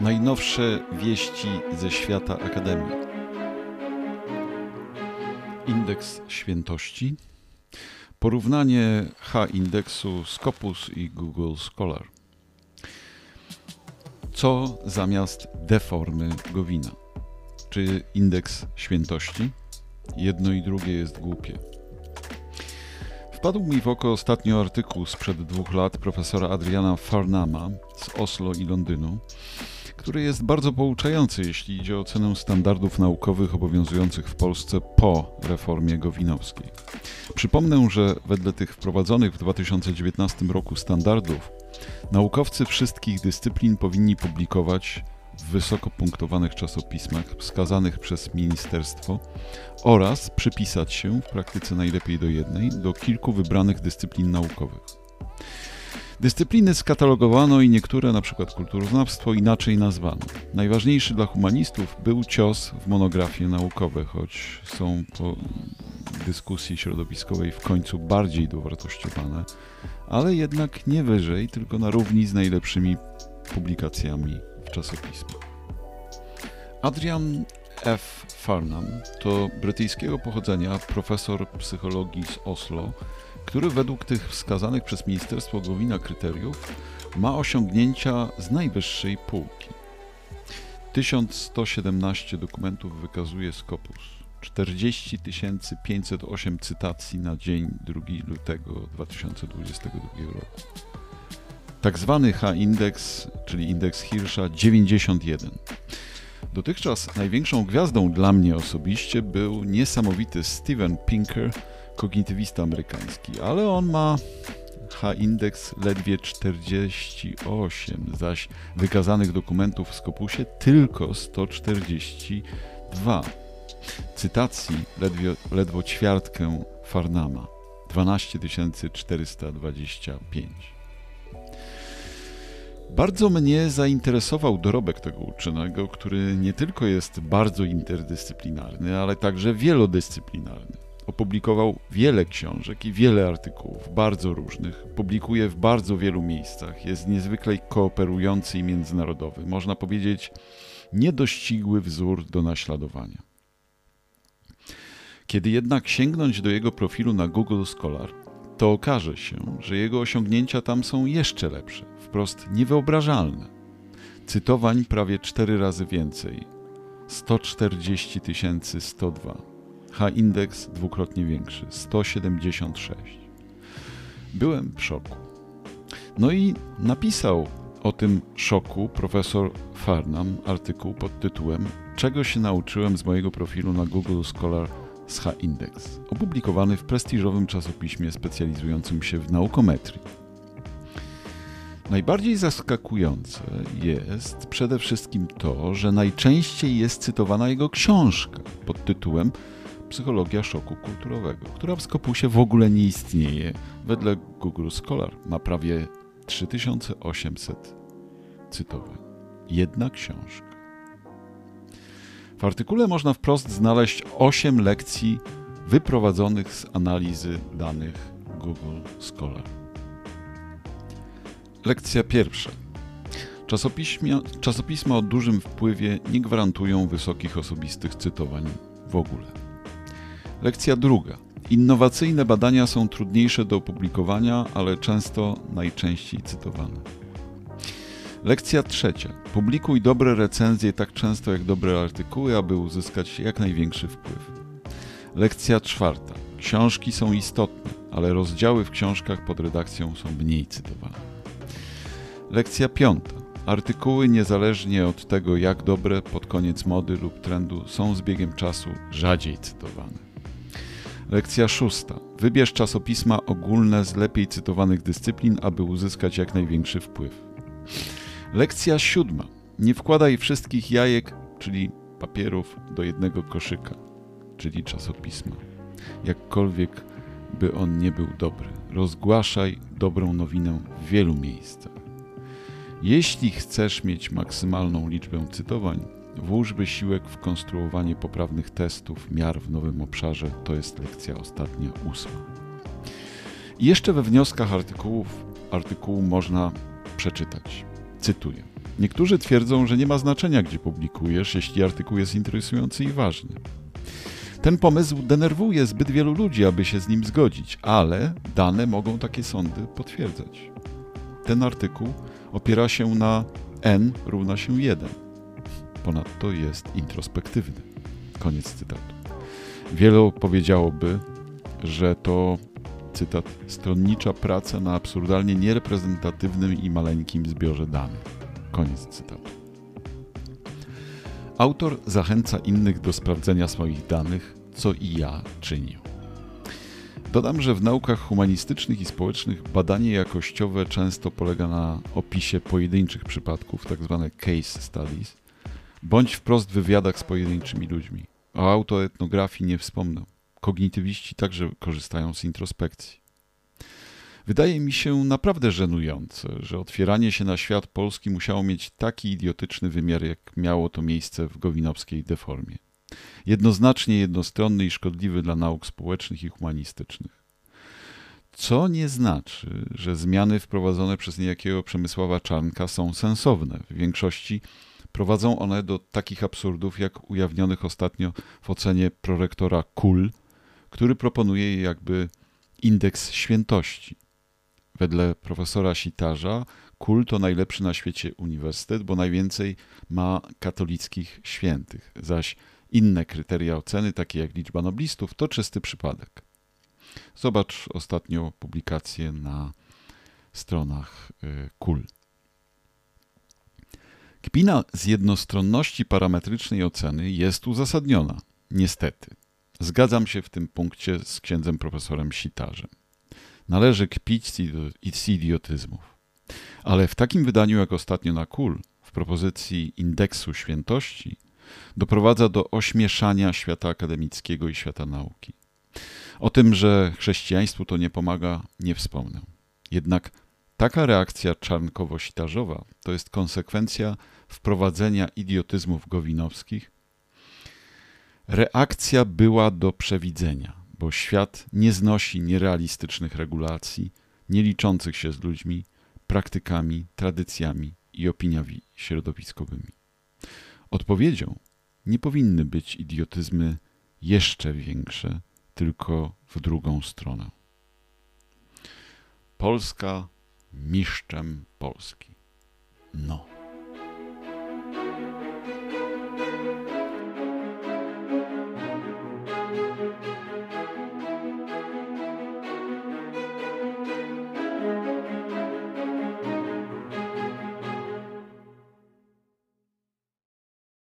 Najnowsze wieści ze świata Akademii. Indeks świętości. Porównanie H-indeksu Scopus i Google Scholar. Co zamiast deformy Gowina? Czy indeks świętości? Jedno i drugie jest głupie. Wpadł mi w oko ostatnio artykuł sprzed dwóch lat profesora Adriana Farnama z Oslo i Londynu, który jest bardzo pouczający, jeśli idzie o cenę standardów naukowych obowiązujących w Polsce po reformie Gowinowskiej. Przypomnę, że wedle tych wprowadzonych w 2019 roku standardów, naukowcy wszystkich dyscyplin powinni publikować w wysoko punktowanych czasopismach wskazanych przez ministerstwo oraz przypisać się, w praktyce najlepiej do jednej, do kilku wybranych dyscyplin naukowych. Dyscypliny skatalogowano i niektóre, np. kulturoznawstwo, inaczej nazwano. Najważniejszy dla humanistów był cios w monografie naukowe, choć są po dyskusji środowiskowej w końcu bardziej dowartościowane, ale jednak nie wyżej, tylko na równi z najlepszymi publikacjami w czasopismach. Adrian F. Farnham to brytyjskiego pochodzenia profesor psychologii z Oslo, który według tych wskazanych przez Ministerstwo Gowina kryteriów ma osiągnięcia z najwyższej półki. 1117 dokumentów wykazuje Scopus, 40 508 cytacji na dzień 2 lutego 2022 roku. Tak zwany H-indeks, czyli indeks Hirscha 91. Dotychczas największą gwiazdą dla mnie osobiście był niesamowity Steven Pinker, kognitywista amerykański, ale on ma H-indeks ledwie 48, zaś wykazanych dokumentów w Skopusie tylko 142. Cytacji ledwie, ledwo ćwiartkę Farnama 12 425. Bardzo mnie zainteresował dorobek tego uczonego, który nie tylko jest bardzo interdyscyplinarny, ale także wielodyscyplinarny. Opublikował wiele książek i wiele artykułów, bardzo różnych, publikuje w bardzo wielu miejscach, jest niezwykle kooperujący i międzynarodowy, można powiedzieć niedościgły wzór do naśladowania. Kiedy jednak sięgnąć do jego profilu na Google Scholar, to okaże się, że jego osiągnięcia tam są jeszcze lepsze, wprost niewyobrażalne. Cytowań prawie cztery razy więcej 140 102. H-indeks dwukrotnie większy 176. Byłem w szoku. No i napisał o tym szoku profesor Farnham artykuł pod tytułem Czego się nauczyłem z mojego profilu na Google Scholar z H-Index, opublikowany w prestiżowym czasopiśmie specjalizującym się w naukometrii. Najbardziej zaskakujące jest przede wszystkim to, że najczęściej jest cytowana jego książka pod tytułem Psychologia szoku kulturowego, która w Skopusie w ogóle nie istnieje. Wedle Google Scholar ma prawie 3800 cytowań. Jedna książka. W artykule można wprost znaleźć 8 lekcji wyprowadzonych z analizy danych Google Scholar. Lekcja pierwsza. Czasopisma, o dużym wpływie nie gwarantują wysokich osobistych cytowań w ogóle. Lekcja druga. Innowacyjne badania są trudniejsze do opublikowania, ale często najczęściej cytowane. Lekcja trzecia. Publikuj dobre recenzje tak często jak dobre artykuły, aby uzyskać jak największy wpływ. Lekcja czwarta. Książki są istotne, ale rozdziały w książkach pod redakcją są mniej cytowane. Lekcja piąta. Artykuły, niezależnie od tego, jak dobre pod koniec mody lub trendu, są z biegiem czasu rzadziej cytowane. Lekcja szósta. Wybierz czasopisma ogólne z lepiej cytowanych dyscyplin, aby uzyskać jak największy wpływ. Lekcja siódma. Nie wkładaj wszystkich jajek, czyli papierów, do jednego koszyka, czyli czasopisma. Jakkolwiek by on nie był dobry, rozgłaszaj dobrą nowinę w wielu miejscach. Jeśli chcesz mieć maksymalną liczbę cytowań, włóż wysiłek w konstruowanie poprawnych testów, miar w nowym obszarze. To jest lekcja ostatnia, ósma. I jeszcze we wnioskach artykułów, artykułu można przeczytać. Cytuję. Niektórzy twierdzą, że nie ma znaczenia, gdzie publikujesz, jeśli artykuł jest interesujący i ważny. Ten pomysł denerwuje zbyt wielu ludzi, aby się z nim zgodzić, ale dane mogą takie sądy potwierdzać. Ten artykuł opiera się na n równa się 1. Ponadto jest introspektywny. Koniec cytatu. Wielu powiedziałoby, że to cytat stronnicza praca na absurdalnie niereprezentatywnym i maleńkim zbiorze danych. Koniec cytatu. Autor zachęca innych do sprawdzenia swoich danych, co i ja czynię. Dodam, że w naukach humanistycznych i społecznych badanie jakościowe często polega na opisie pojedynczych przypadków, tzw. Tak case studies, bądź wprost wywiadach z pojedynczymi ludźmi. O autoetnografii nie wspomnę. Kognitywiści także korzystają z introspekcji. Wydaje mi się naprawdę żenujące, że otwieranie się na świat polski musiało mieć taki idiotyczny wymiar, jak miało to miejsce w gowinowskiej deformie. Jednoznacznie jednostronny i szkodliwy dla nauk społecznych i humanistycznych. Co nie znaczy, że zmiany wprowadzone przez niejakiego Przemysława Czarnka są sensowne. W większości prowadzą one do takich absurdów, jak ujawnionych ostatnio w ocenie prorektora Kul, który proponuje jakby indeks świętości. Wedle profesora Sitarza Kul to najlepszy na świecie uniwersytet, bo najwięcej ma katolickich świętych, zaś inne kryteria oceny, takie jak liczba noblistów, to czysty przypadek. Zobacz ostatnio publikację na stronach y, KUL. Kpina z jednostronności parametrycznej oceny jest uzasadniona, niestety. Zgadzam się w tym punkcie z księdzem profesorem Sitarzem. Należy kpić z idiotyzmów. Ale w takim wydaniu jak ostatnio na KUL, w propozycji indeksu świętości, doprowadza do ośmieszania świata akademickiego i świata nauki. O tym, że chrześcijaństwu to nie pomaga, nie wspomnę. Jednak taka reakcja czarnkowo-sitarzowa to jest konsekwencja wprowadzenia idiotyzmów gowinowskich. Reakcja była do przewidzenia, bo świat nie znosi nierealistycznych regulacji, nie liczących się z ludźmi, praktykami, tradycjami i opiniami środowiskowymi. Odpowiedzią nie powinny być idiotyzmy jeszcze większe, tylko w drugą stronę. Polska mistrzem Polski. No.